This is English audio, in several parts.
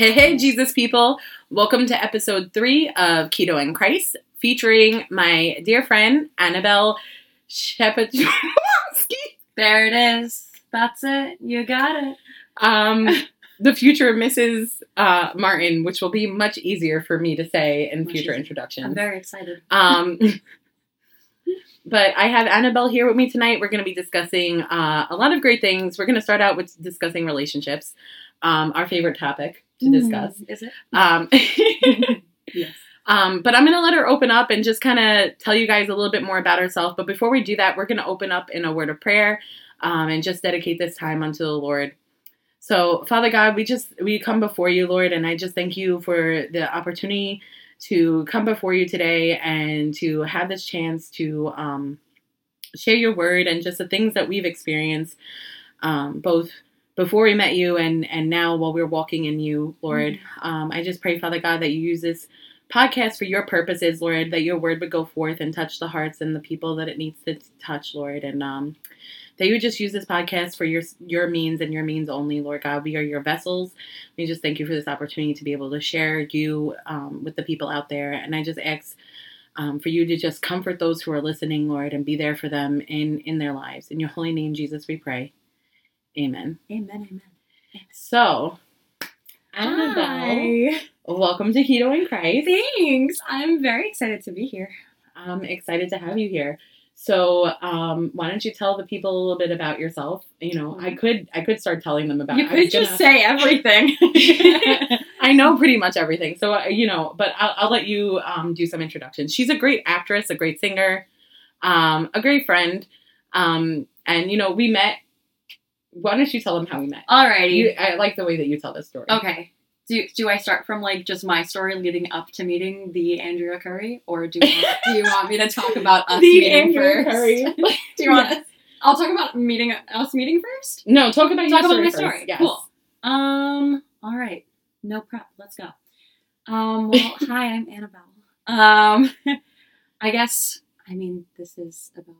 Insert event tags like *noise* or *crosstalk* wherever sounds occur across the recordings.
Hey, hey, Jesus people. Welcome to episode three of Keto and Christ, featuring my dear friend, Annabelle Shepardowski. *laughs* There it is. That's it. You got it. Um, *laughs* the future Mrs. Uh, Martin, which will be much easier for me to say in Much future easier. introductions. I'm very excited. Um, *laughs* but I have Annabelle here with me tonight. We're going to be discussing uh, a lot of great things. We're going to start out with discussing relationships, um, our favorite topic to discuss. Mm, Is it? Um, *laughs* Yes. um, but I'm going to let her open up and just kind of tell you guys a little bit more about herself. But before we do that, we're going to open up in a word of prayer um, and just dedicate this time unto the Lord. So, Father God, we just we come before you, Lord, and I just thank you for the opportunity to come before you today and to have this chance to um, share your word and just the things that we've experienced, um, both before we met you and and now while we're walking in you, Lord. Um, I just pray, Father God, that you use this podcast for your purposes, Lord. That your word would go forth and touch the hearts and the people that it needs to touch, Lord, and um, that you would just use this podcast for your your means and your means only, Lord God. We are your vessels. We just thank you for this opportunity to be able to share you um, with the people out there, and I just ask. Um, for you to just comfort those who are listening, Lord, and be there for them in in their lives. In your holy name, Jesus, we pray. Amen. Amen. Amen. So, Annabelle, Hi. welcome to Keto and Christ. Thanks. I'm very excited to be here. I'm excited to have you here. So, um, why don't you tell the people a little bit about yourself? You know, I could I could start telling them about. You could just gonna- say everything. *laughs* *laughs* I know pretty much everything. So, uh, you know, but I'll, I'll let you um, do some introductions. She's a great actress, a great singer, um, a great friend, um, and you know, we met. Why don't you tell them how we met? Alrighty. You, I like the way that you tell this story. okay. Do, do I start from like just my story leading up to meeting the Andrea Curry, or do you want, *laughs* do you want me to talk about us The meeting Andrea first? Curry. *laughs* do you want? Yes. I'll talk about meeting us meeting first. No, talk about talk your about my story story. first. Yes. Cool. Um. All right. No prep. Let's go. Um. Well, *laughs* hi, I'm Annabelle. Um. I guess. I mean, this is about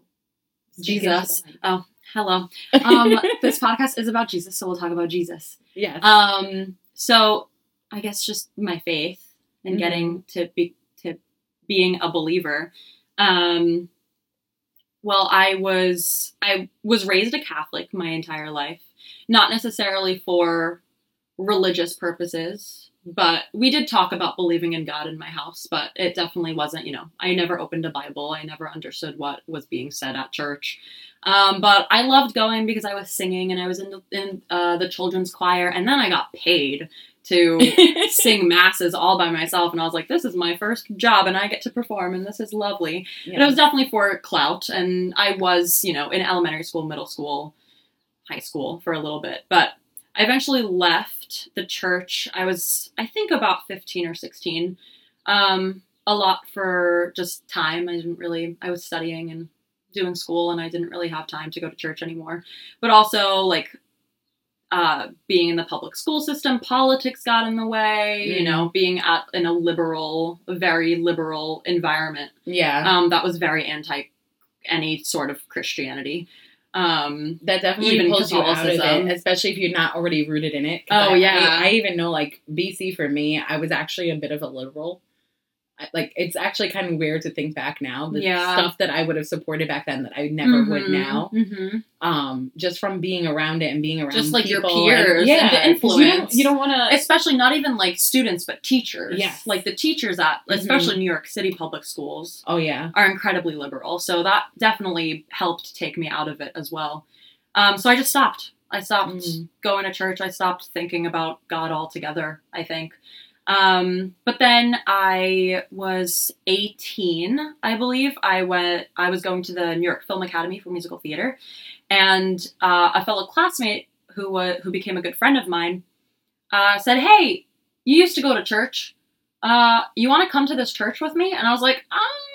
Jesus. Oh, hello. *laughs* Um. this podcast is about Jesus, so we'll talk about Jesus. yes. Um. So, I guess just my faith and Mhm. getting to be to being a believer. Um. Well, I was I was raised a Catholic my entire life, not necessarily for religious purposes, but we did talk about believing in God in my house, but it definitely wasn't, you know, I never opened a Bible. I never understood what was being said at church. Um, but I loved going because I was singing and I was in, the, in uh, the children's choir, and then I got paid to *laughs* sing masses all by myself, and I was like, this is my first job, and I get to perform, and this is lovely. But it was definitely for clout, and I was, you know, in elementary school, middle school, high school for a little bit. But I eventually left the church. I was, I think, about 15 or 16. Um, a lot for just time. I didn't really, I was studying and doing school, and I didn't really have time to go to church anymore. But also, like, uh, being in the public school system, politics got in the way, you Mhm. know, being at in a liberal, very liberal environment yeah. um, that was very anti any sort of Christianity. Um, that definitely even pulls you out of it, especially if you're not already rooted in it. Oh, I- yeah. I, I even know like BC for me, I was actually a bit of a liberal. Like it's actually kind of weird to think back now. The Yeah. stuff that I would have supported back then that I never would mhm, now. mhm. Um, just from being around it and being around Just, like, your peers and yeah, the 'cause You don't, influence. you don't want to. especially not even like students, but teachers. Yes. like the teachers at Mhm. especially New York City public schools Oh yeah. are incredibly liberal. So that definitely helped take me out of it as well. Um, so I just stopped. I stopped Mm. going to church. I stopped thinking about God altogether, I think. Um, but then I was 18, I believe. I went I was going to the New York Film Academy for musical theater and uh, a fellow classmate who wa who became a good friend of mine uh, said, "Hey, you used to go to church. Uh, you want to come to this church with me?" And I was like, um,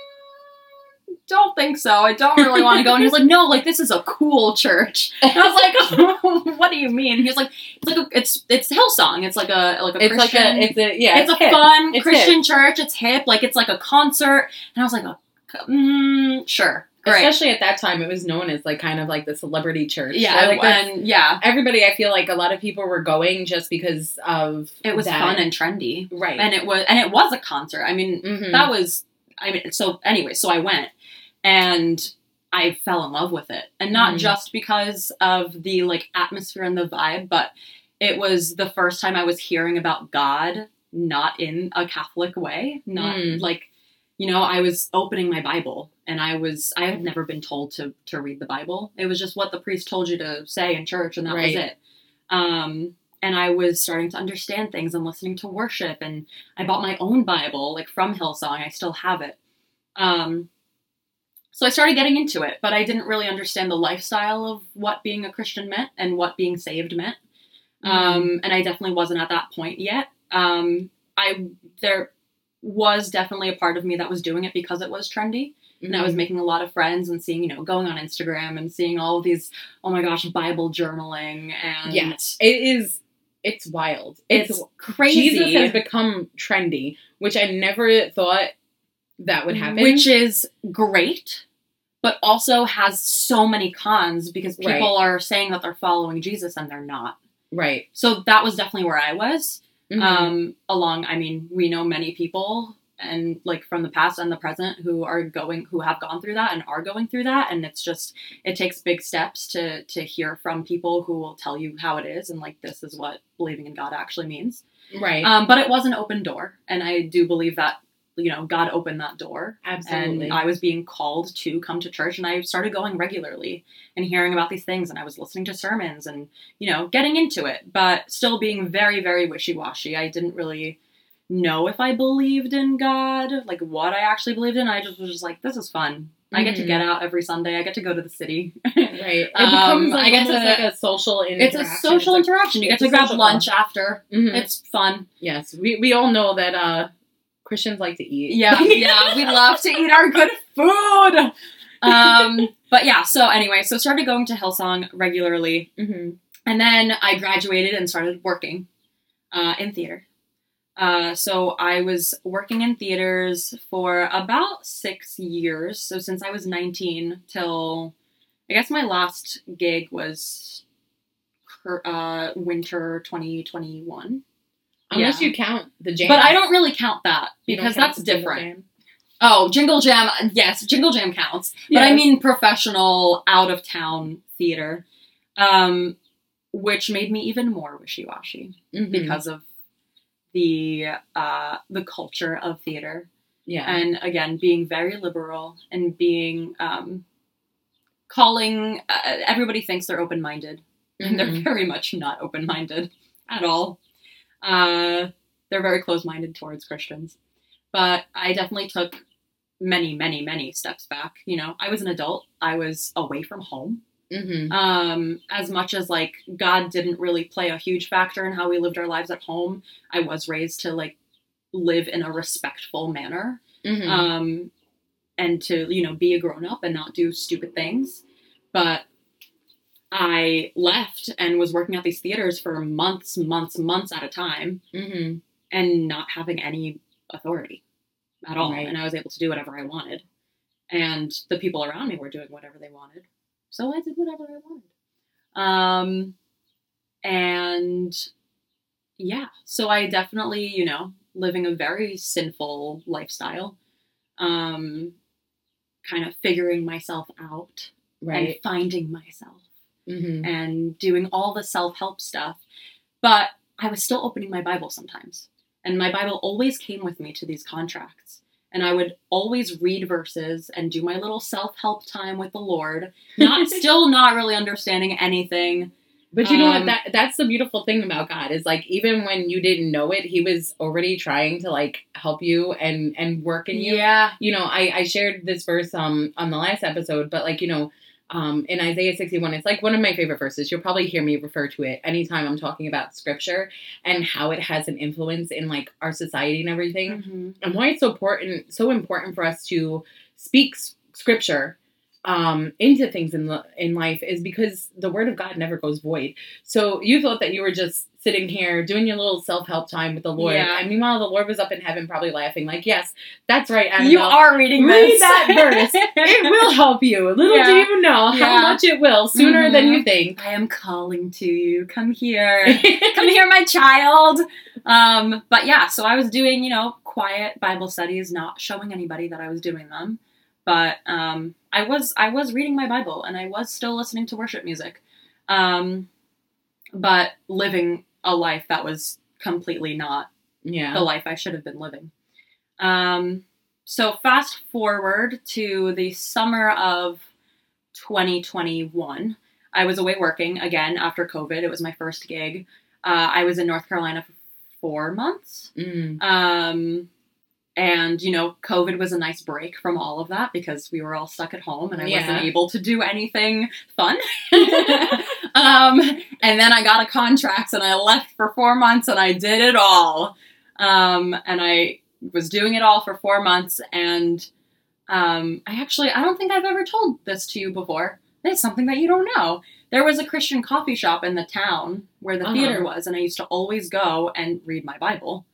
don't think so. I don't really want to go. And he was like, no, like this is a cool church. And I was like, *laughs* *laughs* what do you mean? He was like, it's like a, it's it's Hillsong. It's like a like a It's like a. It's a. Yeah. it's, a hip. fun It's Christian church. It's hip. Like it's like a concert. And I was like, oh, mm, sure, Right. especially at that time, it was known as like kind of like the celebrity church. Yeah, So, like and yeah, everybody. I feel like a lot of people were going just because of it was that. fun and trendy, right. and it was and it was a concert. I mean, Mhm. that was I mean, so anyway, so I went and I fell in love with it, and not Mhm. just because of the like atmosphere and the vibe, but it was the first time I was hearing about God not in a Catholic way, not Mm. like you know, I was opening my Bible and I was I had never been told to to read the Bible. It was just what the priest told you to say in church and that was it. Um and I was starting to understand things and listening to worship and I bought my own Bible like from Hillsong. I still have it. Um so I started getting into it, but I didn't really understand the lifestyle of what being a Christian meant and what being saved meant. Um, and I definitely wasn't at that point yet. Um, I there was definitely a part of me that was doing it because it was trendy, and I was Mhm. making a lot of friends and seeing, you know, going on Instagram and seeing all of these, oh my gosh, Bible journaling and Yes, it is. It's wild. It's, it's crazy. Jesus has become trendy, which I never thought that would happen. Which is great, but also has so many cons because people Right. are saying that they're following Jesus and they're not. right. So that was definitely where I was. Mhm. Um, along, I mean, we know many people and like from the past and the present who are going, who have gone through that and are going through that. And it's just, it takes big steps to, to hear from people who will tell you how it is. And like, this is what believing in God actually means. right. Um, but it was an open door. And I do believe that, you know, God opened that door. Absolutely. and I was being called to come to church and I started going regularly and hearing about these things and I was listening to sermons and you know getting into it but still being very very wishy-washy. I didn't really know if I believed in God like what I actually believed in. I just was just like this is fun. I get to get out every Sunday. I get to go to the city. Right. It *laughs* Um, becomes like, I get almost to- like a social interaction. it's a social like- interaction. You get to grab lunch after. Mhm. it's fun. Yes, we, we all know that uh, Christians like to eat. yeah *laughs* yeah we love to eat our good food um but yeah so anyway so started going to Hillsong regularly hmm And then I graduated and started working uh, in theater. Uh, so I was working in theaters for about six years. So since I was 19 till I guess my last gig was uh, winter 2021. Unless Yeah. you count the jam. But I don't really count that because count that's different. jam? Oh, Jingle Jam. Yes, Jingle Jam counts. But I mean professional, out of town theater, um, which made me even more wishy washy Mhm. because of the uh, the culture of theater, yeah, and again being very liberal and being um, calling. Uh, everybody thinks they're open minded, and they're Mhm. very much not open minded at all. Uh, they're very close minded towards Christians. But I definitely took many, many, many steps back. You know, I was an adult. I was away from home. Mhm. Um, as much as like God didn't really play a huge factor in how we lived our lives at home, I was raised to like live in a respectful manner. Mhm. Um, and to, you know, be a grown up and not do stupid things. But I left and was working at these theaters for months, months, months at a time Mhm. and not having any authority at all. Right. And I was able to do whatever I wanted. And the people around me were doing whatever they wanted. So I did whatever I wanted. Um, and yeah, so I definitely, you know, living a very sinful lifestyle, um, kind of figuring myself out and finding myself Mhm. and doing all the self help stuff. But I was still opening my Bible sometimes. And my Bible always came with me to these contracts. And I would always read verses and do my little self help time with the Lord, not *laughs* still not really understanding anything. But you know what? Um, That that's the beautiful thing about God is like even when you didn't know it, He was already trying to like help you and and work in you. Yeah. You know, I I shared this verse um on the last episode, but like you know. Um, in Isaiah 61, it's like one of my favorite verses. You'll probably hear me refer to it anytime I'm talking about scripture and how it has an influence in like our society and everything. Mm-hmm. and why it's so important so important for us to speak s- scripture um, into things in the in life is because the word of God never goes void. So you thought that you were just sitting here doing your little self help time with the Lord, Yeah. and meanwhile the Lord was up in heaven, probably laughing, like, "Yes, that's right, Annabelle. You are reading Read this. that verse. *laughs* it will help you. Little do Yeah. you know how much it will sooner than Mhm. you think." I am calling to you. Come here. *laughs* Come here, my child. Um, but yeah, so I was doing, you know, quiet Bible studies, not showing anybody that I was doing them. But um, I was I was reading my Bible and I was still listening to worship music. Um, but living a life that was completely not yeah. the life I should have been living. Um, so fast forward to the summer of 2021. I was away working again after COVID. It was my first gig. Uh, I was in North Carolina for four months. Mm. Um, and, you know, COVID was a nice break from all of that because we were all stuck at home and I Yeah. wasn't able to do anything fun. *laughs* *laughs* um, and then I got a contract and I left for four months and I did it all. Um, and I was doing it all for four months. And um, I actually, I don't think I've ever told this to you before. It's something that you don't know. There was a Christian coffee shop in the town where the Uh-huh. theater was, and I used to always go and read my Bible.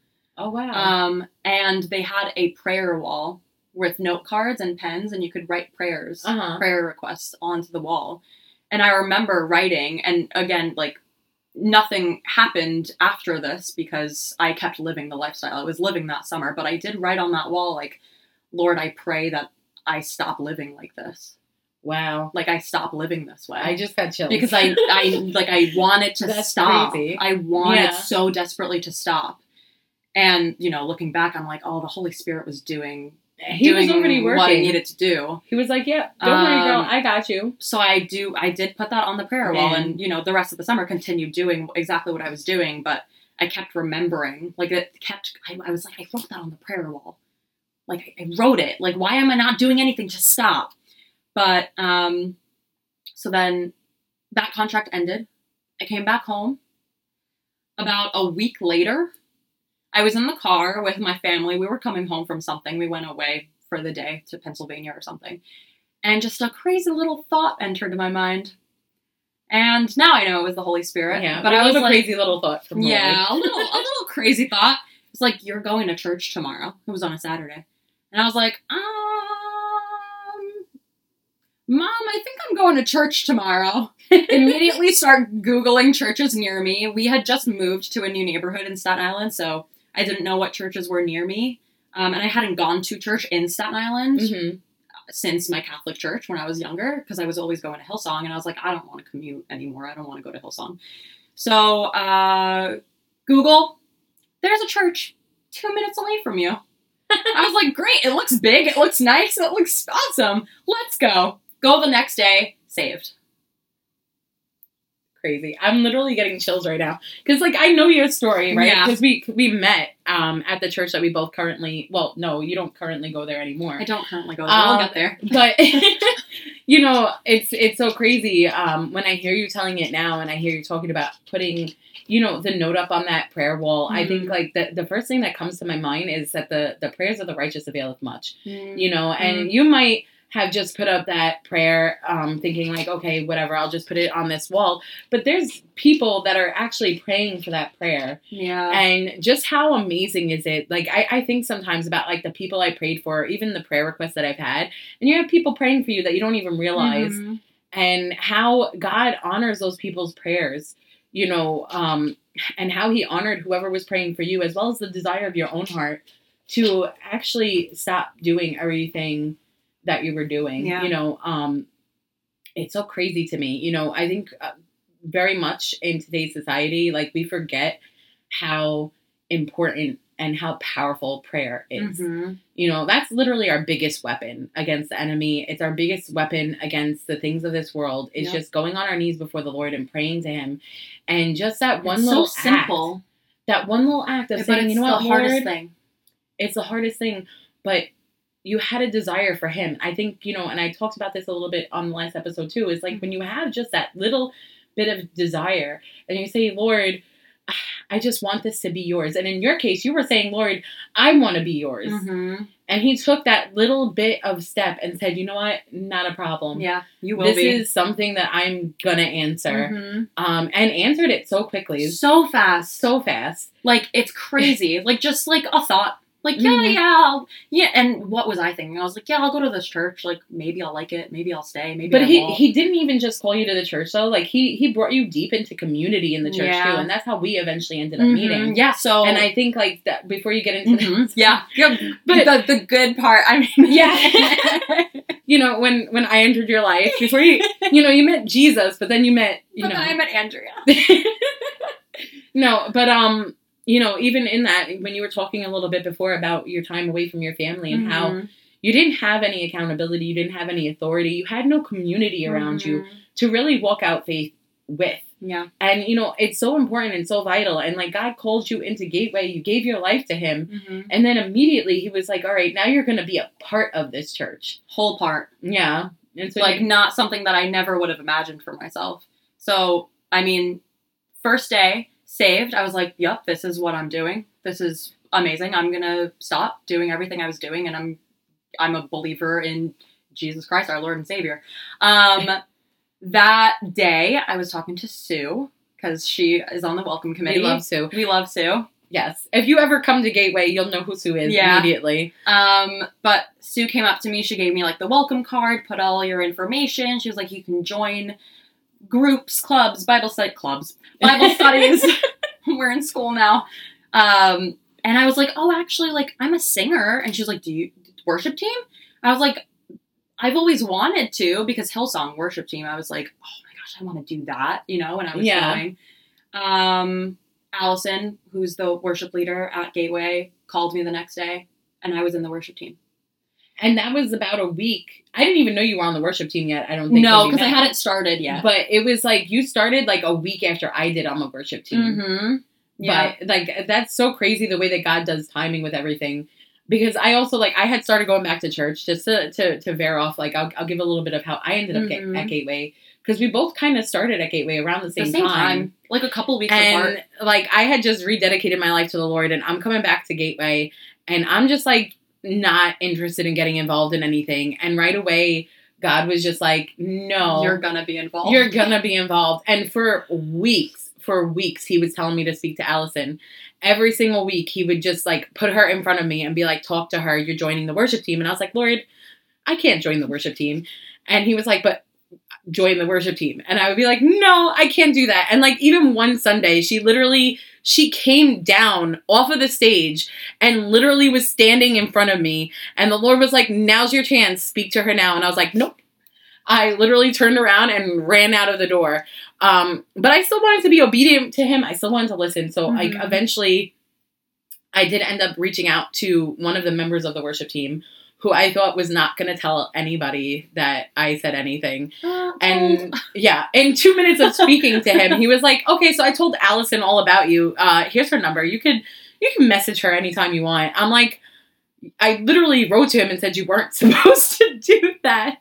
Oh wow. Um, and they had a prayer wall with note cards and pens, and you could write prayers, Uh-huh. prayer requests onto the wall. And I remember writing, and again, like nothing happened after this because I kept living the lifestyle I was living that summer. But I did write on that wall, like, Lord, I pray that I stop living like this. wow. Like I stop living this way I just got chills because I, I like I wanted to *laughs* That's stop. crazy. I wanted Yeah. so desperately to stop. And you know, looking back, I'm like, oh, the Holy Spirit was doing he was doing already working. what I needed to do. He was like, "Yeah, don't worry, girl. Um, I got you." So I do. I did put that on the prayer wall, and you know, the rest of the summer continued doing exactly what I was doing. But I kept remembering, like it kept. I, I was like, I wrote that on the prayer wall. Like I, I wrote it. Like why am I not doing anything? to stop. But um, so then that contract ended. I came back home. About a week later, I was in the car with my family. We were coming home from something. We went away for the day to Pennsylvania or something. And just a crazy little thought entered my mind. And now I know it was the Holy Spirit. Yeah, but I was a like, crazy little thought from yeah, a little, a *laughs* little crazy thought. It's like you're going to church tomorrow. It was on a Saturday, and I was like, um, mom, I think I'm going to church tomorrow. *laughs* Immediately start googling churches near me. We had just moved to a new neighborhood in Staten Island, so I didn't know what churches were near me, um, and I hadn't gone to church in Staten Island Mhm. since my Catholic church when I was younger because I was always going to Hillsong and I was like, I don't want to commute anymore. I don't want to go to Hillsong. So, uh, Google, there's a church two minutes away from you. *laughs* I was like, great. It looks big. It looks nice. It looks awesome. Let's go. Go the next day. Saved. Crazy. I'm literally getting chills right now because, like, I know your story, right? Yeah. Because we we met um, at the church that we both currently. Well, no, you don't currently go there anymore. I don't currently go there. Um, we'll get there. but *laughs* you know it's it's so crazy um, when i hear you telling it now and i hear you talking about putting you know the note up on that prayer wall i think Mhm. like the, the first thing that comes to my mind is that the the prayers of the righteous availeth much you know and Mm-hmm. you might have just put up that prayer um, thinking like okay whatever i'll just put it on this wall but there's people that are actually praying for that prayer Yeah. and just how amazing is it like I, I think sometimes about like the people i prayed for even the prayer requests that i've had and you have people praying for you that you don't even realize Mhm. and how god honors those people's prayers you know um and how he honored whoever was praying for you as well as the desire of your own heart to actually stop doing everything that you were doing Yeah. you know um it's so crazy to me you know i think uh, very much in today's society like we forget how important and how powerful prayer is Mhm. you know that's literally our biggest weapon against the enemy it's our biggest weapon against the things of this world is Yep. just going on our knees before the lord and praying to him and just that one It's little so simple, act, that one little act of saying you know what the hardest Lord, thing. it's the hardest thing but you had a desire for him i think you know and i talked about this a little bit on the last episode too is like when you have just that little bit of desire and you say lord I just want this to be yours. And in your case, you were saying, Lord, I want to be yours. Mhm. And he took that little bit of step and said, you know what? Not a problem. Yeah, you will This be. is something that I'm gonna answer. Mhm. Um, and answered it so quickly, so fast. so fast. like it's crazy. like just like a thought. Like yeah, Mhm. yeah, I'll, yeah. And what was I thinking? I was like, yeah, I'll go to this church. Like maybe I'll like it. Maybe I'll stay. Maybe. But I he won't. he didn't even just call you to the church though. Like he he brought you deep into community in the church Yeah. too, and that's how we eventually ended up Mhm. meeting. Yeah. So And I think like that before you get into Mhm. yeah, *laughs* yeah. But- the the good part. I mean, Yeah. *laughs* you know when when I entered your life before you *laughs* you know you met Jesus, but then you met you but know then I met Andrea. no, but um you know even in that when you were talking a little bit before about your time away from your family and how Mhm. you didn't have any accountability, you didn't have any authority, you had no community around you Mhm. to really walk out faith with. Yeah. And you know, it's so important and so vital. And like God called you into Gateway, you gave your life to Him, Mhm. and then immediately He was like, "All right, now you're going to be a part of this church." Whole part. Yeah, and so like you- not something that I never would have imagined for myself. So, I mean, first day saved, I was like, "Yep, this is what I'm doing. This is amazing. I'm going to stop doing everything I was doing and I'm I'm a believer in Jesus Christ, our Lord and Savior." Um *laughs* that day, I was talking to Sue cuz she is on the welcome committee. we love Sue. we love Sue. Yes, if you ever come to Gateway, you'll know who Sue is Yeah. immediately. Um, but Sue came up to me. She gave me like the welcome card, put all your information. She was like, you can join groups, clubs, Bible study clubs, Bible *laughs* studies. *laughs* We're in school now. Um, and I was like, oh, actually, like I'm a singer. And she was like, do you worship team? I was like, I've always wanted to because Hillsong worship team. I was like, oh my gosh, I want to do that. You know, when I was Yeah. going. Um, Allison, who's the worship leader at Gateway, called me the next day, and I was in the worship team. And that was about a week. I didn't even know you were on the worship team yet. I don't think. No, because I hadn't started yet. But it was like you started like a week after I did on the worship team. mm-hmm. Yeah. But like that's so crazy the way that God does timing with everything. Because I also like I had started going back to church just to to, to veer off. Like I'll, I'll give a little bit of how I ended up ga- Mhm. at Gateway because we both kind of started at Gateway around the the same, same time. time. like a couple weeks apart. Like I had just rededicated my life to the Lord, and I'm coming back to Gateway, and I'm just like not interested in getting involved in anything. And right away, God was just like, "No, You're gonna be involved. you're gonna be involved. And for weeks, for weeks, he was telling me to speak to Allison. Every single week, he would just like put her in front of me and be like, talk to her. You're joining the worship team. And I was like, Lord, I can't join the worship team. And he was like, but join the worship team. And I would be like, no, I can't do that. And like, even one Sunday, she literally, she came down off of the stage and literally was standing in front of me. And the Lord was like, now's your chance. Speak to her now. And I was like, nope. I literally turned around and ran out of the door. Um, but I still wanted to be obedient to him. I still wanted to listen. So like Mhm. eventually I did end up reaching out to one of the members of the worship team who I thought was not going to tell anybody that I said anything. *gasps* Uh, And yeah, in two minutes of speaking to him, he was like, "Okay, so I told Allison all about you. Uh, here's her number. You could you can message her anytime you want." I'm like, I literally wrote to him and said you weren't *laughs* supposed to do that.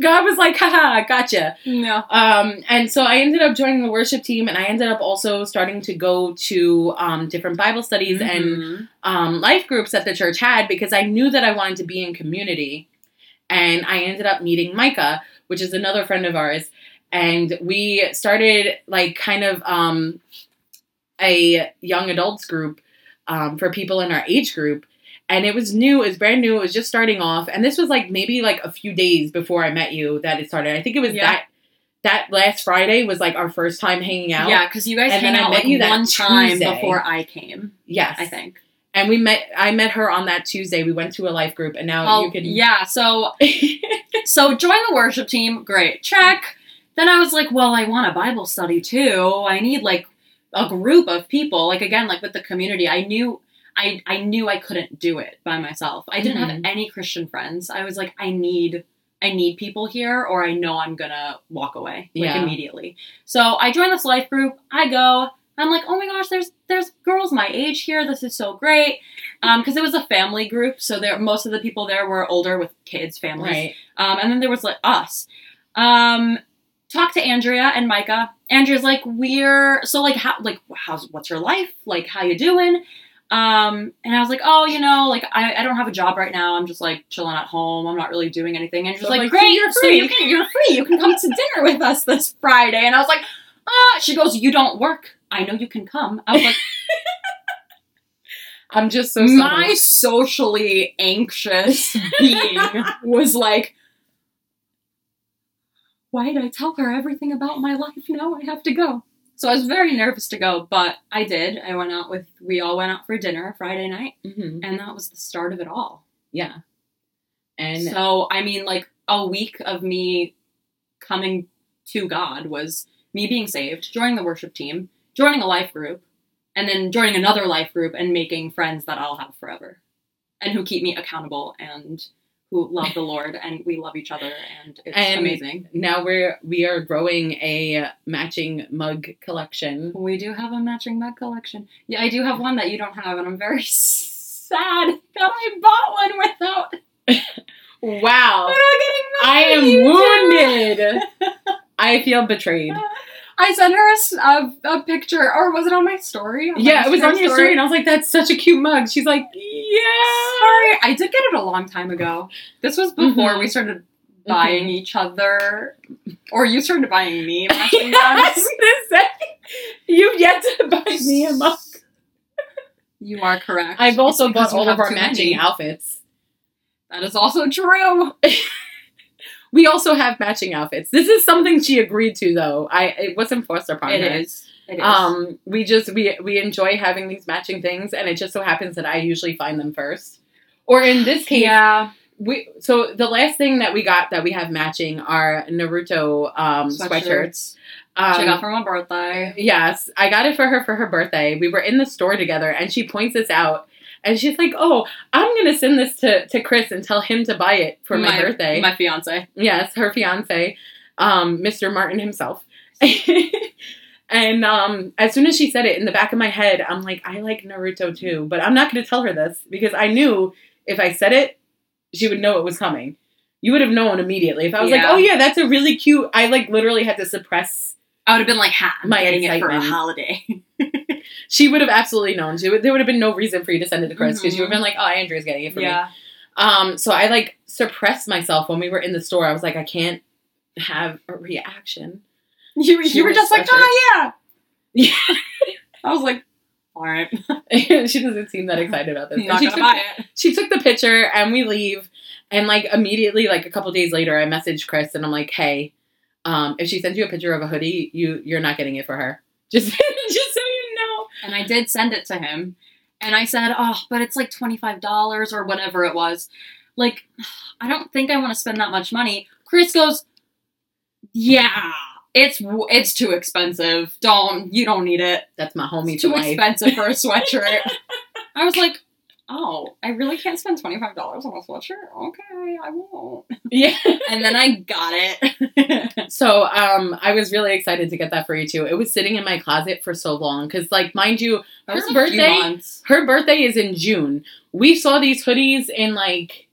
God was like, "Haha, gotcha." no. Um, and so I ended up joining the worship team, and I ended up also starting to go to um, different Bible studies and Mhm. um, life groups that the church had because I knew that I wanted to be in community. And I ended up meeting Micah, which is another friend of ours. And we started like kind of um, a young adults group um, for people in our age group. And it was new, it was brand new, it was just starting off. And this was like maybe like a few days before I met you that it started. I think it was Yeah. that that last Friday was like our first time hanging out. Yeah, because you guys And then I met like you that one time Tuesday. before I came. Yes. I think. And we met I met her on that Tuesday. We went to a life group and now Oh, you can yeah. So *laughs* so join the worship team. Great, check. Then I was like, well, I want a Bible study too. I need like a group of people. Like again, like with the community, I knew. I, I knew I couldn't do it by myself. I didn't have Mhm. any Christian friends. I was like, I need I need people here or I know I'm gonna walk away like Yeah. immediately. So I join this life group. I go. I'm like, oh my gosh, there's there's girls my age here. This is so great. Um, because it was a family group, so there most of the people there were older with kids, families. right. Um, and then there was like us. Um, talk to Andrea and Micah. Andrea's like, we're so like how like how's what's your life? Like how you doing? Um, and I was like, oh, you know, like I, I don't have a job right now. I'm just like chilling at home. I'm not really doing anything. And she's So, like, like, great, you're so free. you can, you're free. You can come to dinner with us this Friday. And I was like, ah. She goes, you don't work. I know you can come. I was like, *laughs* I'm just so my socially anxious *laughs* being was like, why did I tell her everything about my life? Now I have to go. So I was very nervous to go, but I did. I went out with, we all went out for dinner Friday night, Mhm. and that was the start of it all. Yeah. And so, I mean, like a week of me coming to God was me being saved, joining the worship team, joining a life group, and then joining another life group and making friends that I'll have forever and who keep me accountable and who love the Lord and we love each other and it's And- amazing. now we're we are growing a matching mug collection. We do have a matching mug collection. Yeah, I do have one that you don't have, and I'm very *laughs* sad that I bought one without, *laughs* Wow. I am *laughs* wounded. I feel betrayed. I sent her a a picture, or was it on my story? On my Yeah, it was on your story, and I was like, "That's such a cute mug." She's like, "Yeah." Sorry, I did get it a long time ago. This was before Mhm. we started buying each other, or you started buying me *laughs* I matching was mugs. gonna say, you've yet to buy me a mug. You are correct. I've also It's bought all of our matching outfits. That is also true. *laughs* We also have matching outfits. This is something she agreed to, though. I it wasn't forced upon It her. is. It is. Um, we just we we enjoy having these matching things, and it just so happens that I usually find them first. Or in this case, yeah. we so the last thing that we got that we have matching are Naruto um, sweatshirts. Um, She got for my birthday. Yes, I got it for her for her birthday. We were in the store together, and she points this out, and she's like, "Oh, I'm gonna send this to to Chris and tell him to buy it for my, birthday." My fiance. yes, her fiance, um, Mr. Martin himself. *laughs* and um, as soon as she said it, in the back of my head, I'm like, I like Naruto too, but I'm not gonna tell her this because I knew if I said it, she would know it was coming. You would have known immediately if I was like, "Oh yeah, that's a really cute." I like literally had to suppress I would have been like, "Ha, I'm My getting it for a holiday." *laughs* she would have absolutely known. She would, there would have been no reason for you to send it to Chris because you would have been like, "Oh, Andrea's getting it for me." Um. So I like suppressed myself when we were in the store. I was like, I can't have a reaction. You, *laughs* you were just like. "Oh yeah." Yeah. *laughs* I was like, "All right, *laughs* she doesn't seem that excited about this. Not she, gonna took, buy it." she took the picture and we leave. And like immediately, like a couple days later, I messaged Chris and I'm like, "Hey, um, if she sends you a picture of a hoodie, you you're not getting it for her. Just just so you know." And I did send it to him. And I said, oh, but it's like $25 or whatever it was. Like, I don't think I want to spend that much money. Chris goes, yeah, it's it's too expensive. Don't, you don't need it. That's my homie It's too life. expensive for a sweatshirt. *laughs* I was like, oh, I really can't spend $25 on a sweatshirt? Okay, I won't. *laughs* Yeah. And then I got it. *laughs* So um, I was really excited to get that for you too. It was sitting in my closet for so long because, like, mind you, That Her birthday? her birthday is in June. We saw these hoodies in like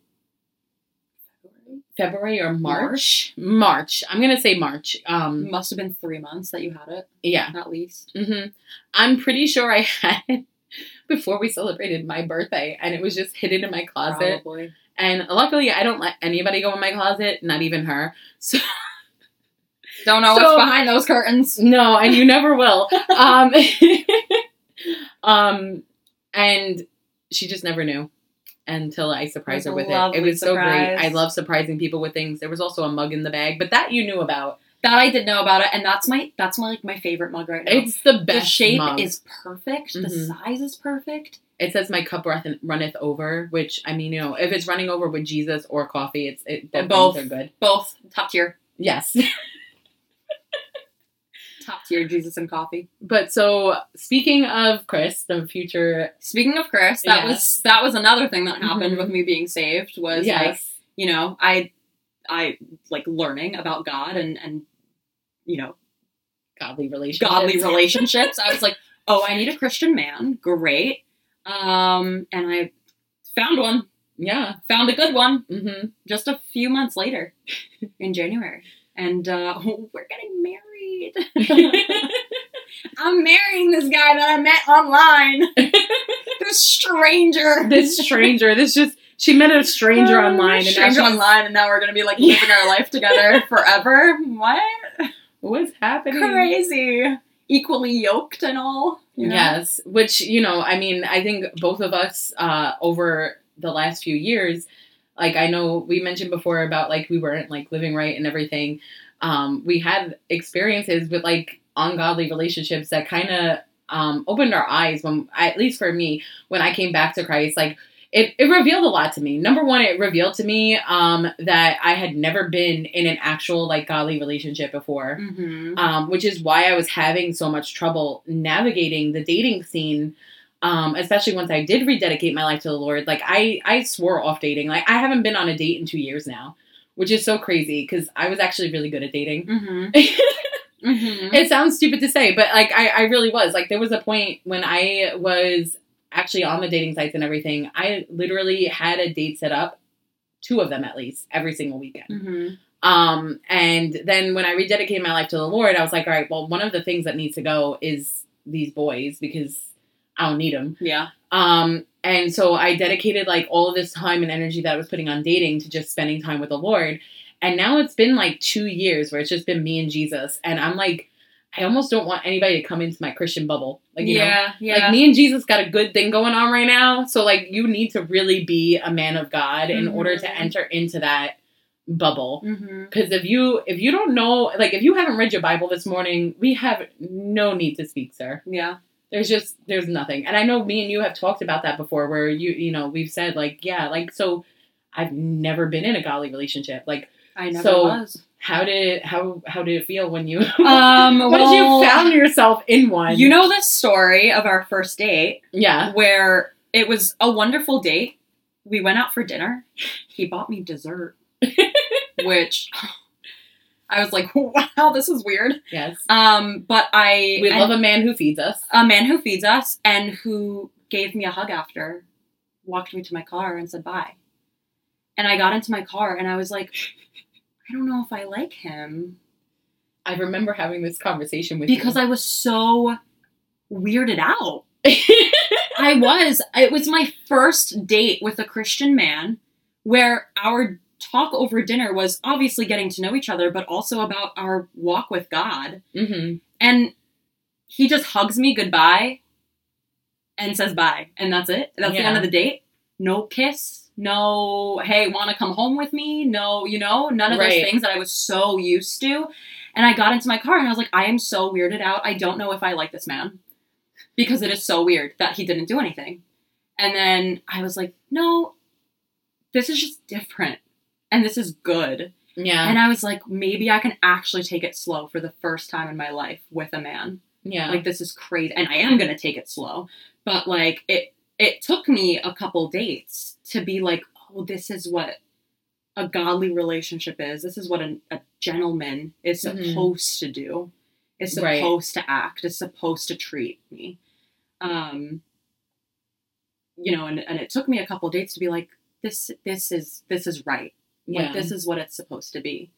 February or March. March. I'm gonna say March. Um, Must have been three months that you had it, yeah. at least. hmm I'm pretty sure I *laughs* had it *laughs* before we celebrated my birthday, and it was just hidden in my closet. Probably. And luckily, I don't let anybody go in my closet, not even her. *laughs* So Don't know So- what's behind those curtains. No, and you never will. *laughs* Um, um, and she just never knew until I surprised her with it. It was so great. I love surprising people with things. There was also a mug in the bag, but that you knew about. That I did know about it, and that's my that's my like my favorite mug right now. It's the best. the shape mug. is perfect. The Mhm. size is perfect. It says my cup runneth, runneth over, which I mean, you know, if it's running over with Jesus or coffee, it's it both, both are good. Both top tier, Yes. *laughs* top tier Jesus and coffee. but so speaking of Chris, the future, Speaking of Chris, that Yeah. was that was another thing that happened Mhm. with me being saved was like yes, you know I I like learning about God and and you know godly relationships. godly *laughs* relationships. I was like, oh, I need a Christian man. Great. Um, and I found one. Yeah. Found a good one. hmm just a few months later *laughs* in January. and uh, *laughs* we're getting married. I'm marrying this guy that I met online. this stranger. this stranger, this just she met a stranger online and now stranger she's- online, and now we're gonna be like living our life together *laughs* forever. What? What's happening? Crazy. Equally yoked and all. you know? Yes, which you know, I mean, I think both of us uh, over the last few years, like I know we mentioned before about like we weren't like living right and everything. Um, we had experiences with like ungodly relationships that kind of um, opened our eyes when, at least for me, when I came back to Christ. Like it, it revealed a lot to me. Number one, it revealed to me um, that I had never been in an actual like godly relationship before Mhm. um, which is why I was having so much trouble navigating the dating scene. Um, especially once I did rededicate my life to the Lord, like I, I swore off dating. Like I haven't been on a date in two years now, which is so crazy because I was actually really good at dating. Mhm. *laughs* it Mhm. sounds stupid to say, but like I, I really was. Like there was a point when I was actually on the dating sites and everything. I literally had a date set up, two of them at least, every single weekend. Mhm. Um, and then when I rededicated my life to the Lord, I was like, all right, well, one of the things that needs to go is these boys because I don't need them. Yeah. Um, and so I dedicated like all of this time and energy that I was putting on dating to just spending time with the Lord. And now it's been like two years where it's just been me and Jesus. And I'm like, I almost don't want anybody to come into my Christian bubble. Like, you know, yeah. Yeah. like me and Jesus got a good thing going on right now. So like you need to really be a man of God in mm-hmm. order to enter into that bubble. Mm-hmm. Because if you if you don't know, like if you haven't read your Bible this morning, we have no need to speak, sir. Yeah. There's just there's nothing. And I know me and you have talked about that before, where you you know we've said like yeah, like so I've never been in a godly relationship. Like I never So- was. How did how how did it feel when you *laughs* Um. when well, you found yourself in one? You know the story of our first date yeah. where it was a wonderful date. We went out for dinner. He bought me dessert, *laughs* which I was like, "Wow, this is weird." Yes. Um, but I We love a man who feeds us. a man who feeds us and who gave me a hug after, walked me to my car and said bye. And I got into my car and I was like, I don't know if I like him I remember having this conversation with because you. I was so weirded out. *laughs* I was. It was my first date with a Christian man where our talk over dinner was obviously getting to know each other, but also about our walk with God. hmm And he just hugs me goodbye and says bye. And that's it. That's the end of the date. No kiss. No, hey, want to come home with me? No, you know, none of Right. those things that I was so used to. And I got into my car and I was like, I am so weirded out. I don't know if I like this man because it is so weird that he didn't do anything. And then I was like, no, this is just different. And this is good. Yeah. And I was like, maybe I can actually take it slow for the first time in my life with a man. yeah. Like this is crazy, and I am gonna take it slow. But like it, it took me a couple dates to be like, oh, this is what a godly relationship is. This is what a, a gentleman is Mhm. supposed to do. Is Right. supposed to act. Is supposed to treat me. Um. You know, and and it took me a couple dates to be like, this this is this is right. yeah. Like this is what it's supposed to be.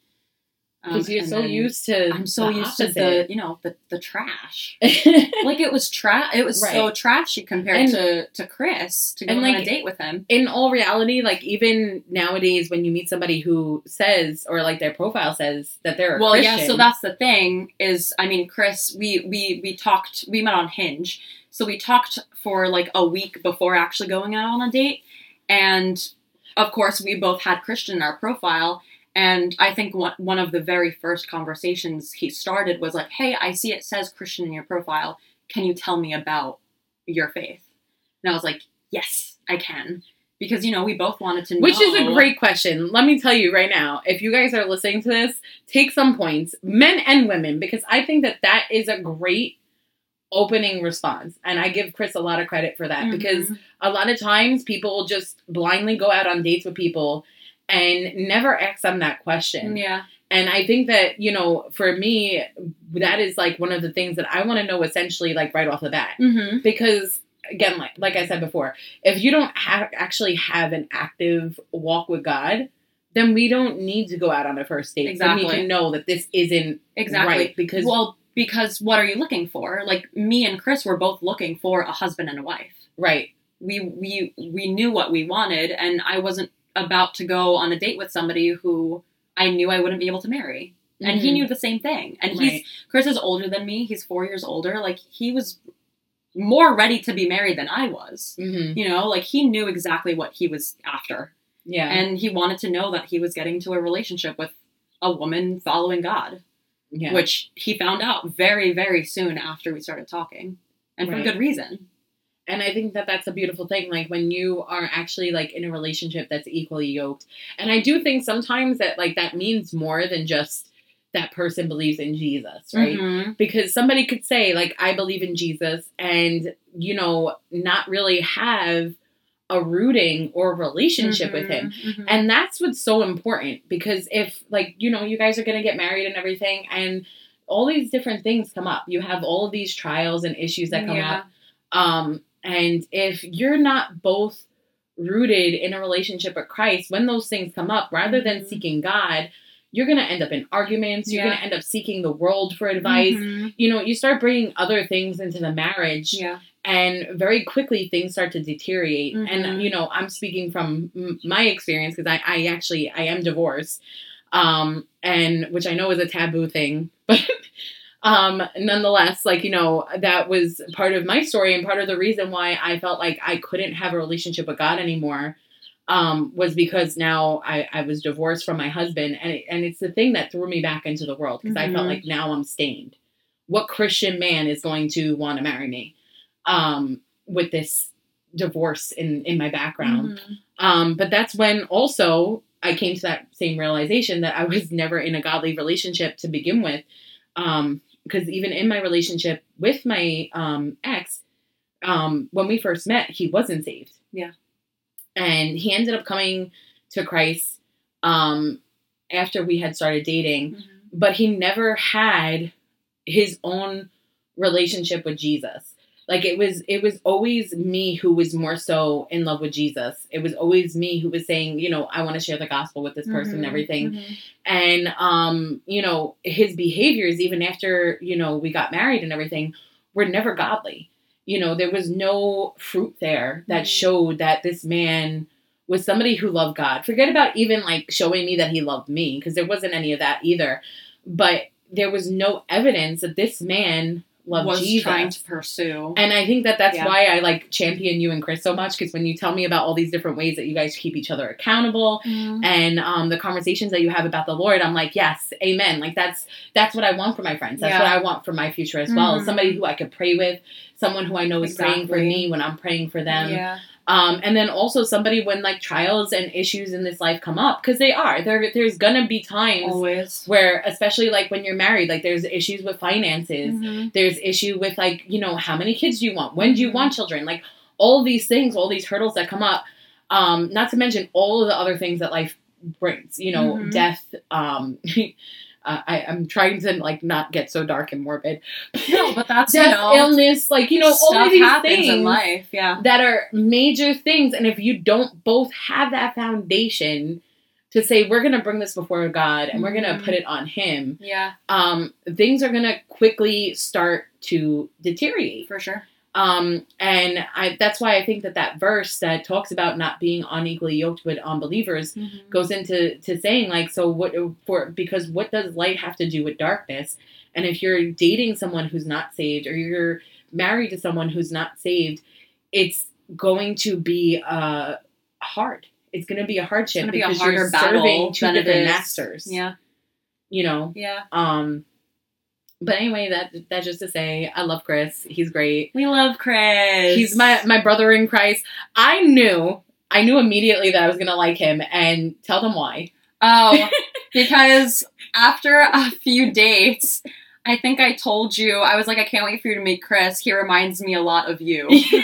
Um, because you're so used to. I'm so used to the you know the the trash. *laughs* Like it was trash. It was so trashy compared And- to to Chris to go and, on like, a date with him. in all reality, like even nowadays, when you meet somebody who says or like their profile says that they're a Well, Christian, yeah. So that's the thing is, I mean, Chris, we we we talked. We met on Hinge, so we talked for like a week before actually going out on a date, and of course, we both had Christian in our profile. And I think one, one of the very first conversations he started was like, Hey, I see it says Christian in your profile. Can you tell me about your faith? And I was like, Yes, I can. Because, you know, we both wanted to know. Which is a great question. Let me tell you right now, if you guys are listening to this, take some points, men and women, because I think that that is a great opening response. And I give Chris a lot of credit for that because Mhm. a lot of times people will just blindly go out on dates with people and never ask them that question. Yeah. And I think that, you know, for me, that is like one of the things that I want to know essentially like right off the bat Mm-hmm. because again like like I said before, if you don't have actually have an active walk with God, then we don't need to go out on a first date. Then we Exactly. can know that this isn't Exactly. right because well, because what are you looking for? Like me and Chris were both looking for a husband and a wife. right, We we we knew what we wanted, and I wasn't about to go on a date with somebody who I knew I wouldn't be able to marry. And he Mhm. knew the same thing. And he's Right. Chris is older than me. He's four years older. Like he was more ready to be married than I was. Mhm. You know, like he knew exactly what he was after. yeah, And he wanted to know that he was getting to a relationship with a woman following God, yeah, which he found out very, very soon after we started talking. And for Right. good reason. And I think that that's a beautiful thing. Like when you are actually like in a relationship that's equally yoked, and I do think sometimes that like that means more than just that person believes in Jesus, right? Mhm. because somebody could say like i believe in jesus and you know not really have a rooting or relationship with him Mhm, mhm. and that's what's so important because if like you know you guys are going to get married and everything and all these different things come up you have all of these trials and issues that come Yeah. up um and if you're not both rooted in a relationship with christ when those things come up rather than Mhm. seeking god you're going to end up in arguments you're Yeah. going to end up seeking the world for advice Mhm. you know, you start bringing other things into the marriage, Yeah. and very quickly things start to deteriorate. Mhm. And you know, I'm speaking from m- my experience because I, I actually I am divorced, um, and which I know is a taboo thing, *laughs* but um, nonetheless, like you know, that was part of my story and part of the reason why I felt like I couldn't have a relationship with God anymore. Um, was because now I, I was divorced from my husband, and it, and it's the thing that threw me back into the world because I felt Mhm. like now I'm stained. What Christian man is going to want to marry me um, with this divorce in in my background? Mhm. Um, but that's when also I came to that same realization that I was never in a godly relationship to begin with. Um, because even in my relationship with my um, ex, um, when we first met, he wasn't saved. Yeah. And he ended up coming to Christ um, after we had started dating, Mhm. but he never had his own relationship with Jesus. Like it was it was always me who was more so in love with Jesus. It was always me who was saying, you know, I want to share the gospel with this person and Mhm. everything. Mhm. And um, you know, his behaviors even after, you know, we got married and everything were never godly. You know, there was no fruit there that Mhm. showed that this man was somebody who loved God. Forget about even like showing me that he loved me because there wasn't any of that either. But there was no evidence that this man loved was Jesus. trying to pursue. And I think that that's Yeah. why I like champion you and Chris so much because when you tell me about all these different ways that you guys keep each other accountable Mhm. and um, the conversations that you have about the Lord, I'm like, yes, amen. Like that's that's what I want for my friends. That's Yeah. what I want for my future as well. Mhm. Somebody who I could pray with, someone who I know is praying for me when I'm praying for them. yeah. Um, and then also somebody when like trials and issues in this life come up because they are there. There's gonna be times Always. where, especially like when you're married, like there's issues with finances Mhm. there's issue with like you know how many kids do you want when do you Mhm. want children like all these things all these hurdles that come up um not to mention all of the other things that life brings you know Mhm. death um *laughs* uh, I, i'm trying to like not get so dark and morbid *laughs* No, but that's death you know, illness like you know all of these things in life. Yeah. that are major things and if you don't both have that foundation to say we're going to bring this before god and we're going Mhm. to put it on him Yeah, um, things are going to quickly start to deteriorate. for sure. Um, and I, that's why I think that that verse that talks about not being unequally yoked with unbelievers Mhm. goes into to saying like, so what for? Because what does light have to do with darkness? And if you're dating someone who's not saved, or you're married to someone who's not saved, it's going to be uh, hard. It's going to be a hardship be a because harder you're serving two different masters. Yeah, You know, yeah. um, but anyway, that that's just to say, I love Chris. He's great. We love Chris. He's my my brother in Christ. I knew, I knew immediately that I was gonna like him, and tell them why. Oh, *laughs* because after a few dates, I think I told you I was like, I can't wait for you to meet Chris. He reminds me a lot of you. *laughs*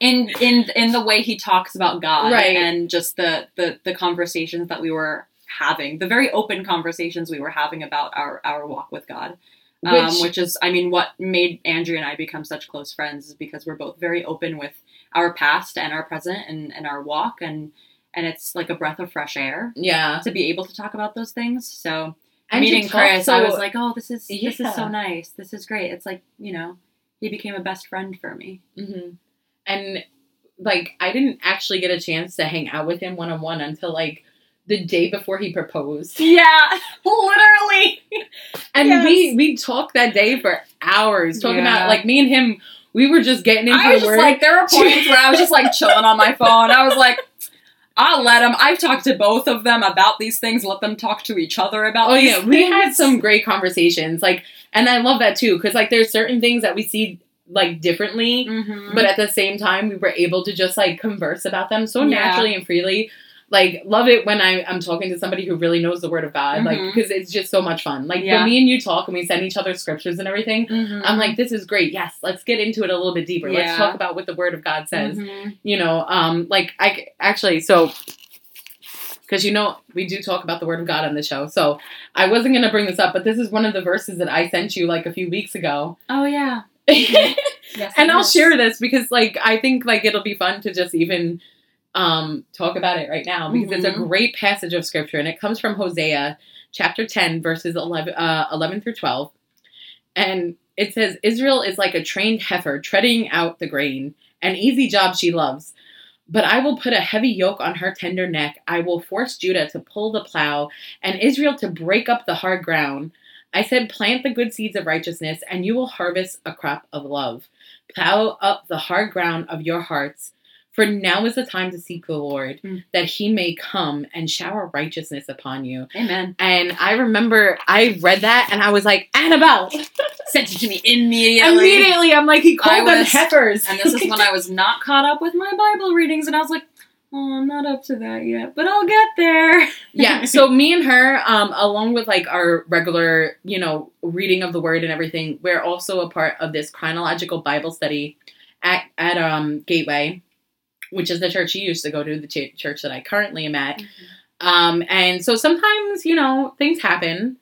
in in in the way he talks about God Right. and just the, the the conversations that we were having, the very open conversations we were having about our our walk with God. Um, Which- which is, I mean, what made Andrea and I become such close friends is because we're both very open with our past and our present and, and our walk and and it's like a breath of fresh air Yeah. to be able to talk about those things. So And meeting Chris, I was like, oh, this is this is so nice. This is great. It's like you know, he became a best friend for me. hmm And like, I didn't actually get a chance to hang out with him one on one until like the day before he proposed. Yeah, *laughs* literally. And Yes. we we talked that day for hours talking Yeah. about like me and him. We were just getting into I was word. like, there were *laughs* points where I was just like chilling on my phone. I was like, I'll let them. I've talked to both of them about these things. Let them talk to each other about. Oh these yeah, we had some great conversations. Like, and I love that too because like there's certain things that we see like differently, Mhm. but at the same time we were able to just like converse about them so Yeah. naturally and freely. Like, love it when I, I'm talking to somebody who really knows the word of God, like Mhm. because it's just so much fun. Like Yeah. when me and you talk and we send each other scriptures and everything. Mhm. I'm like, this is great. Yes, let's get into it a little bit deeper. Let's talk about what the Word of God says. Mhm. You know, um, like I actually so because you know we do talk about the Word of God on the show. So I wasn't gonna bring this up, but this is one of the verses that I sent you like a few weeks ago. Oh yeah. *laughs* and Yes. I'll share this because like I think like it'll be fun to just even um talk about it right now because it's a Mhm. great passage of scripture and it comes from Hosea chapter 10 verses 11 uh 11 through 12 and it says Israel is like a trained heifer treading out the grain an easy job she loves but I will put a heavy yoke on her tender neck. I will force Judah to pull the plow and Israel to break up the hard ground. I said, Plant the good seeds of righteousness, and you will harvest a crop of love. Plow up the hard ground of your hearts. For now is the time to seek the Lord, Mm. that he may come and shower righteousness upon you. Amen. And I remember I read that and I was like, Annabelle! *laughs* Sent it to me immediately. Immediately, I'm like, he called them was- heifers. And this is when I was not caught up with my Bible readings, and I was like, "Oh, I'm not up to that yet, but I'll get there." *laughs* yeah so me and her um along with like our regular you know reading of the word and everything we're also a part of this chronological bible study at at um gateway which is the church you used to go to the ch- church that i currently am at um and so sometimes you know things happen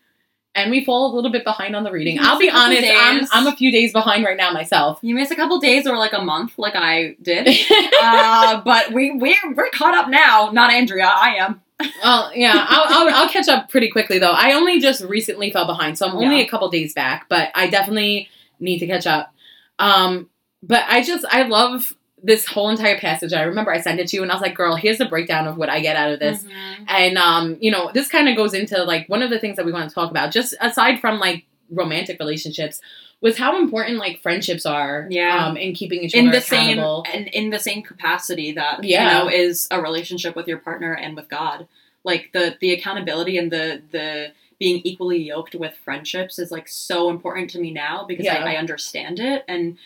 and we fall a little bit behind on the reading i'll be miss a couple honest I'm. I'm a few days behind right now myself You miss a couple days or like a month, like I did. *laughs* uh, but we we're, we're caught up now. Not Andrea. I am. *laughs* Well, yeah, I'll, I'll, I'll catch up pretty quickly though. I only just recently fell behind, so I'm only Yeah. a couple days back, but I definitely need to catch up. Um, but I just I love this whole entire passage. I remember I sent it to you, and I was like, "Girl, here's the breakdown of what I get out of this." Mhm. And um, you know, this kind of goes into like one of the things that we want to talk about, just aside from like romantic relationships, was how important like friendships are. Yeah. Um, in keeping each other in the same accountable. and in the same capacity that Yeah. you know is a relationship with your partner and with God. Like the the accountability and the the being equally yoked with friendships is like so important to me now because Yeah. I, I understand it and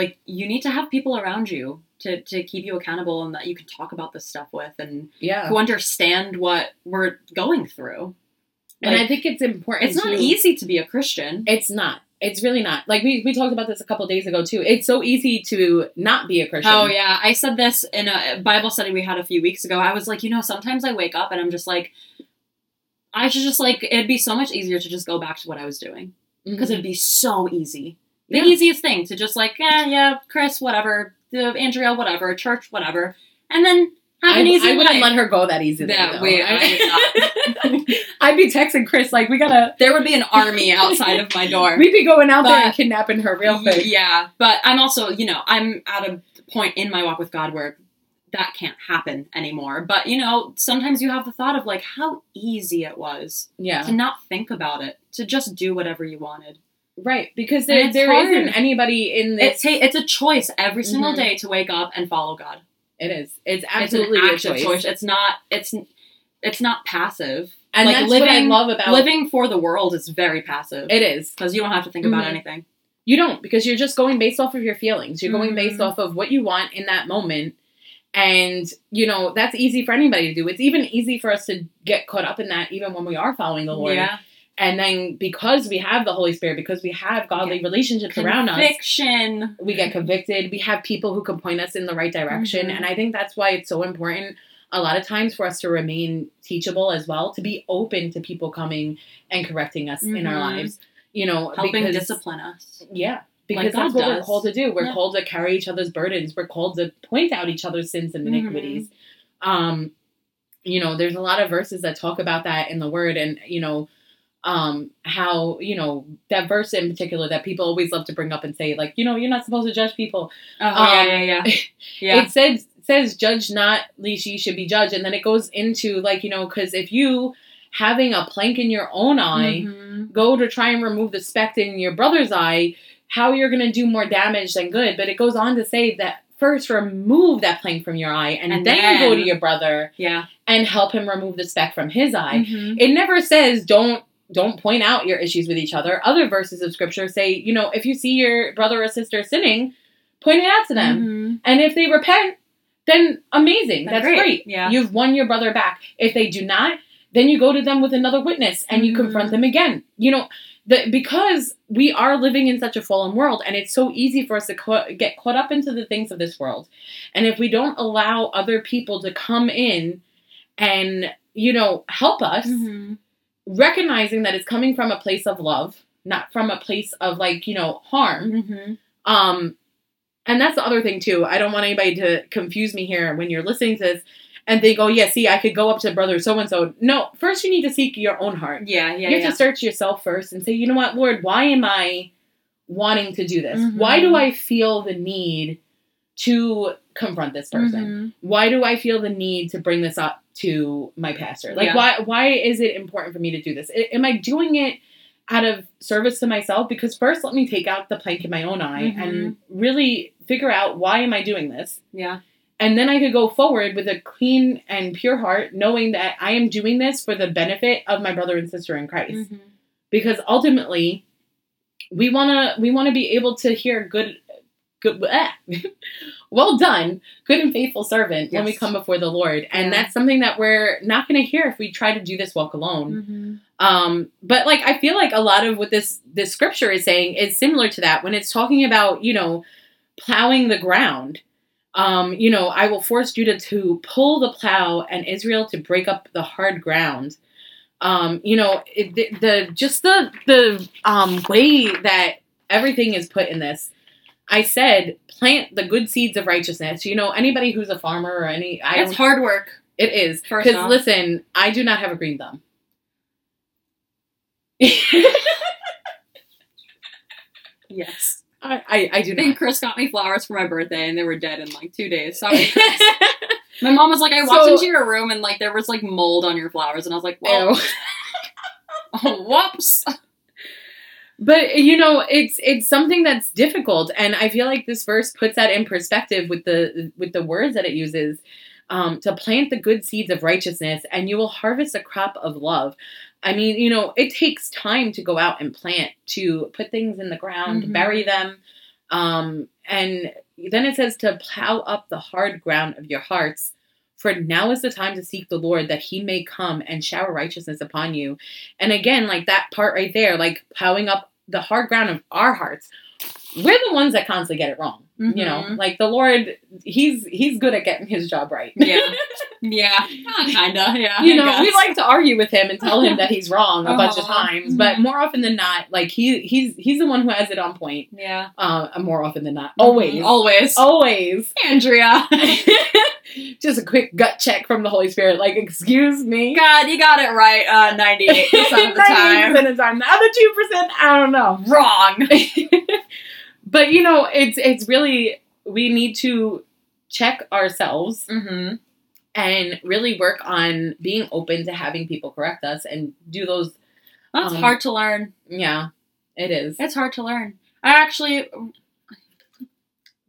like you need to have people around you to to keep you accountable and that you can talk about this stuff with and Yeah. who understand what we're going through. and Like, I think it's important. it's not to- easy to be a Christian. It's not. It's really not. Like we, we talked about this a couple days ago too. It's so easy to not be a Christian. Oh yeah, I said this in a Bible study we had a few weeks ago. I was like, you know, sometimes I wake up and I'm just like, I should just like it'd be so much easier to just go back to what I was doing because Mhm. it'd be so easy. The Yeah. easiest thing to just like, yeah, yeah, Chris, whatever, Andrea, whatever, church, whatever, and then have I, an easy I wouldn't life. let her go that easily. Yeah, though. we- I *laughs* I'd be texting Chris like we gotta. there would be an army outside of my door. *laughs* We'd be going out there and kidnapping her real quick. Yeah, but I'm also, you know, I'm at a point in my walk with God where that can't happen anymore. But, you know, sometimes you have the thought of like how easy it was Yeah, to not think about it, to just do whatever you wanted. Right. Because there, it's there isn't anybody in this. It's a, it's a choice every single Mhm. day to wake up and follow God. it is. It's It's absolutely an a choice. choice. It's not it's it's not passive. And Like, that's what I living- love about Living for the world is very passive It is. because you don't have to think about Mhm. anything. You don't because you're just going based off of your feelings. You're going based Mhm. off of what you want in that moment. And, you know, that's easy for anybody to do. It's even easy for us to get caught up in that even when we are following the Lord. Yeah. And then because we have the Holy Spirit, because we have godly relationships around us, Conviction. we get convicted. We have people who can point us in the right direction. Mhm. And I think that's why it's so important a lot of times for us to remain teachable as well, to be open to people coming and correcting us in our Mhm. lives. You know, Helping because discipline us. yeah, because Like God that's what we're called to do. We're Yeah. called to carry each other's burdens. We're called to point out each other's sins and Mhm. iniquities. Um, you know, there's a lot of verses that talk about that in the word and, you know, um how you know that verse in particular that people always love to bring up and say like you know you're not supposed to judge people Oh, Um, yeah, yeah, yeah. *laughs* Yeah. it says says judge not least ye should be judged and then it goes into like you know because if you having a plank in your own eye Mhm. go to try and remove the speck in your brother's eye how you're going to do more damage than good but it goes on to say that first remove that plank from your eye and, And then, go to your brother Yeah. and help him remove the speck from his eye Mhm. it never says don't don't point out your issues with each other other verses of scripture say you know if you see your brother or sister sinning point it out to them Mhm. and if they repent, then amazing. That's That's great. great. Yeah. You've won your brother back. If they do not, then you go to them with another witness and you Mhm. confront them again. You know, the, because we are living in such a fallen world and it's so easy for us to ca- get caught up into the things of this world. And if we don't allow other people to come in and, you know, help us, Mhm. Recognizing that it's coming from a place of love, not from a place of like, you know, harm. Mhm. Um, and that's the other thing too. I don't want anybody to confuse me here when you're listening to this and think, oh yeah, see, I could go up to brother so and so. No, first you need to seek your own heart. Yeah, yeah, you have yeah. to search yourself first and say, you know what, Lord, why am I wanting to do this? Mhm. Why do I feel the need to confront this person? Mhm. Why do I feel the need to bring this up to my pastor? Like, Yeah. why why is it important for me to do this? I- am I doing it out of service to myself? Because first, let me take out the plank in my own eye Mhm. and really figure out why am I doing this, Yeah. and then I could go forward with a clean and pure heart, knowing that I am doing this for the benefit of my brother and sister in Christ. Mhm. Because ultimately, we wanna we wanna be able to hear good good *laughs* well done good and faithful servant when we Yes. come before the lord and Yeah. that's something that we're not going to hear if we try to do this walk alone Mhm. um but like i feel like a lot of what this this scripture is saying is similar to that when it's talking about you know plowing the ground um you know i will force judah to pull the plow and israel to break up the hard ground um you know it, the, the just the the um way that everything is put in this i said plant the good seeds of righteousness you know anybody who's a farmer or any i It's hard work. it is because listen i do not have a green thumb Yes. I, I, I do I think not. Chris got me flowers for my birthday, and they were dead in like two days. Sorry, Chris. *laughs* my mom was like, I walked So- into your room, and like there was like mold on your flowers, and I was like, well, Ew. *laughs* Oh, whoops. But you know, it's it's something that's difficult, and I feel like this verse puts that in perspective with the with the words that it uses. Um, to plant the good seeds of righteousness, and you will harvest a crop of love. I mean, you know, it takes time to go out and plant, to put things in the ground, Mhm. bury them, um, and then it says to plow up the hard ground of your hearts. For now is the time to seek the Lord, that He may come and shower righteousness upon you. And again, like that part right there, like plowing up the hard ground of our hearts. We're the ones that constantly get it wrong. You know, Mhm. like the Lord, he's he's good at getting his job right. Yeah. *laughs* Yeah. Kinda. Yeah. you I know, we like to argue with him and tell him that he's wrong a bunch of Uh-huh. times, but Mhm. more often than not, like he he's he's the one who has it on point. Yeah. Uh, more often than not, always, Mhm. Always. always. Andrea. *laughs* *laughs* Just a quick gut check from the Holy Spirit, like, excuse me. God, you got it right uh, 98% of the time. 98% of the time. The other two percent, I don't know. Wrong. But you know, it's it's really we need to check ourselves Mm-hmm. and really work on being open to having people correct us and do those. That's Um, hard to learn. Yeah, it is. It's hard to learn. I actually.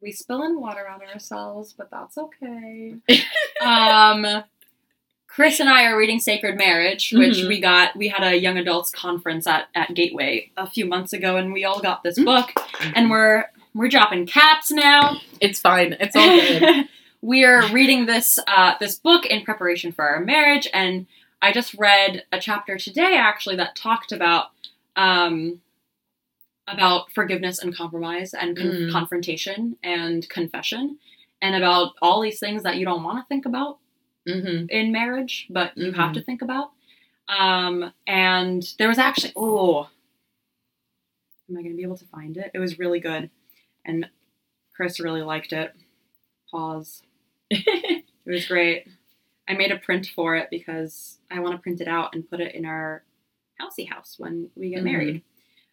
We spilling water on ourselves, but that's okay. *laughs* um, Chris and I are reading Sacred Marriage, which Mhm. we got. We had a young adults conference at, at Gateway a few months ago, and we all got this Mhm. book, and we're we're dropping caps now. It's fine. It's all good. *laughs* we are reading this uh, this book in preparation for our marriage, and I just read a chapter today actually that talked about um, about forgiveness and compromise and con- Mm. confrontation and confession, and about all these things that you don't want to think about hmm in marriage, but you have Mhm. to think about. Um, and there was actually oh, am I going to be able to find it? It was really good, and Chris really liked it. Pause. *laughs* It was great. I made a print for it because I want to print it out and put it in our housey house when we get Mhm. married.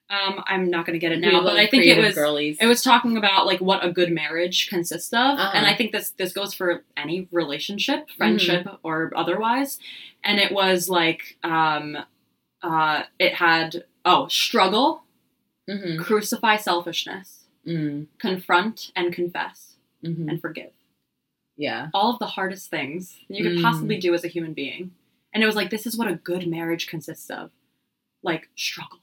Um, I'm not going to get it now, but I think it was girlies. it was talking about like what a good marriage consists of, Uh-huh. and I think this this goes for any relationship, friendship, or otherwise. And it was like um, uh, it had oh struggle, Mhm. crucify selfishness, Mm. confront and confess, Mhm. and forgive. Yeah. All of the hardest things you could Mm. possibly do as a human being. And it was like, this is what a good marriage consists of. Like struggle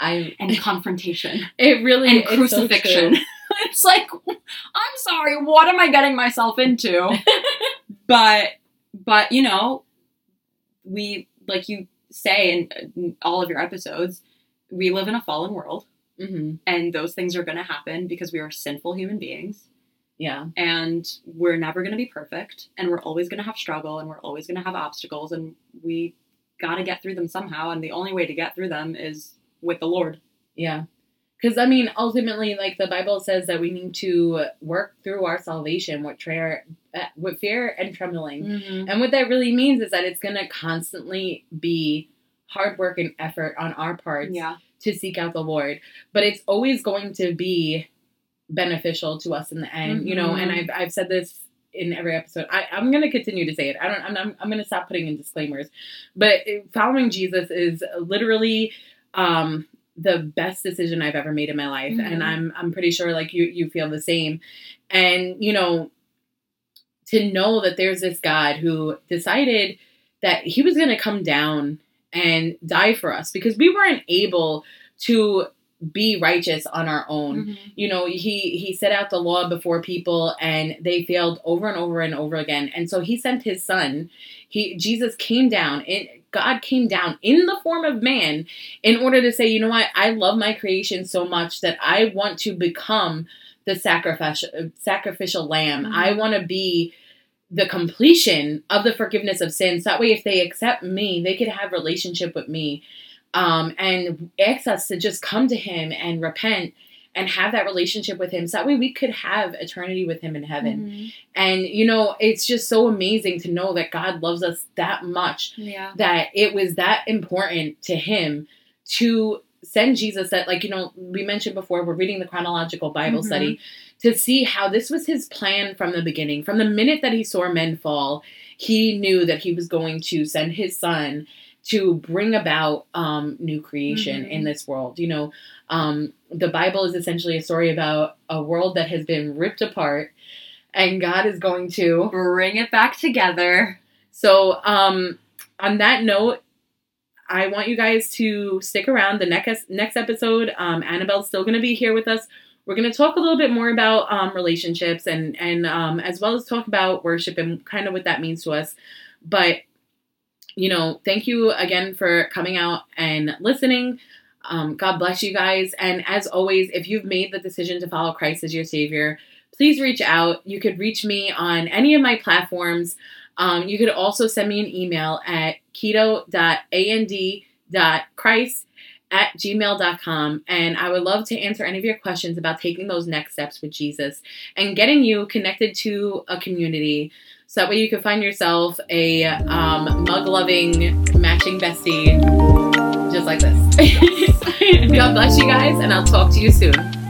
I. and *laughs* confrontation It really and so crucifixion. true. *laughs* it's like, I'm sorry, what am I getting myself into? *laughs* but, but, you know, we, like you say in, in all of your episodes, we live in a fallen world Mhm. and those things are going to happen because we are sinful human beings. Yeah. and we're never going to be perfect and we're always going to have struggle and we're always going to have obstacles and we got to get through them somehow and the only way to get through them is with the lord Yeah. Because, I mean, ultimately, like the Bible says that we need to work through our salvation with, prayer, uh, with fear and trembling. mm-hmm. And what that really means is that it's going to constantly be hard work and effort on our parts yeah to seek out the Lord. But it's always going to be beneficial to us in the end, you know. And Mhm. I've, I've said this in every episode. I, I'm going to continue to say it. I don't. I'm, I'm, I'm going to stop putting in disclaimers. But following Jesus is literally um, the best decision I've ever made in my life, Mhm. and I'm I'm pretty sure like you you feel the same. And you know, to know that there's this God who decided that He was going to come down and die for us because we weren't able to be righteous on our own Mhm. you know he he set out the law before people and they failed over and over and over again and so he sent his son he jesus came down and god came down in the form of man in order to say you know what? I love my creation so much that i want to become the sacrificial sacrificial lamb. Mhm. i want to be the completion of the forgiveness of sins. That way if they accept me they could have relationship with me um, and ask us to just come to him and repent and have that relationship with him so that way we could have eternity with him in heaven Mhm. and you know it's just so amazing to know that god loves us that much yeah that it was that important to him to send jesus that like you know we mentioned before we're reading the chronological bible Mhm. study to see how this was his plan from the beginning from the minute that he saw men fall he knew that he was going to send his son to bring about um, new creation Mhm. in this world you know um, the bible is essentially a story about a world that has been ripped apart and god is going to bring it back together so, um, on that note, I want you guys to stick around. The next next episode, um, Annabelle's still going to be here with us. We're going to talk a little bit more about um, relationships and and um, as well as talk about worship and kind of what that means to us. But you know, thank you again for coming out and listening. Um, God bless you guys. And as always, if you've made the decision to follow Christ as your Savior, please reach out. You could reach me on any of my platforms. Um, you could also send me an email at keto.and.christ at gmail.com. And I would love to answer any of your questions about taking those next steps with Jesus and getting you connected to a community. So that way you can find yourself a um, mug loving matching bestie just like this. *laughs* God bless you guys, and I'll talk to you soon.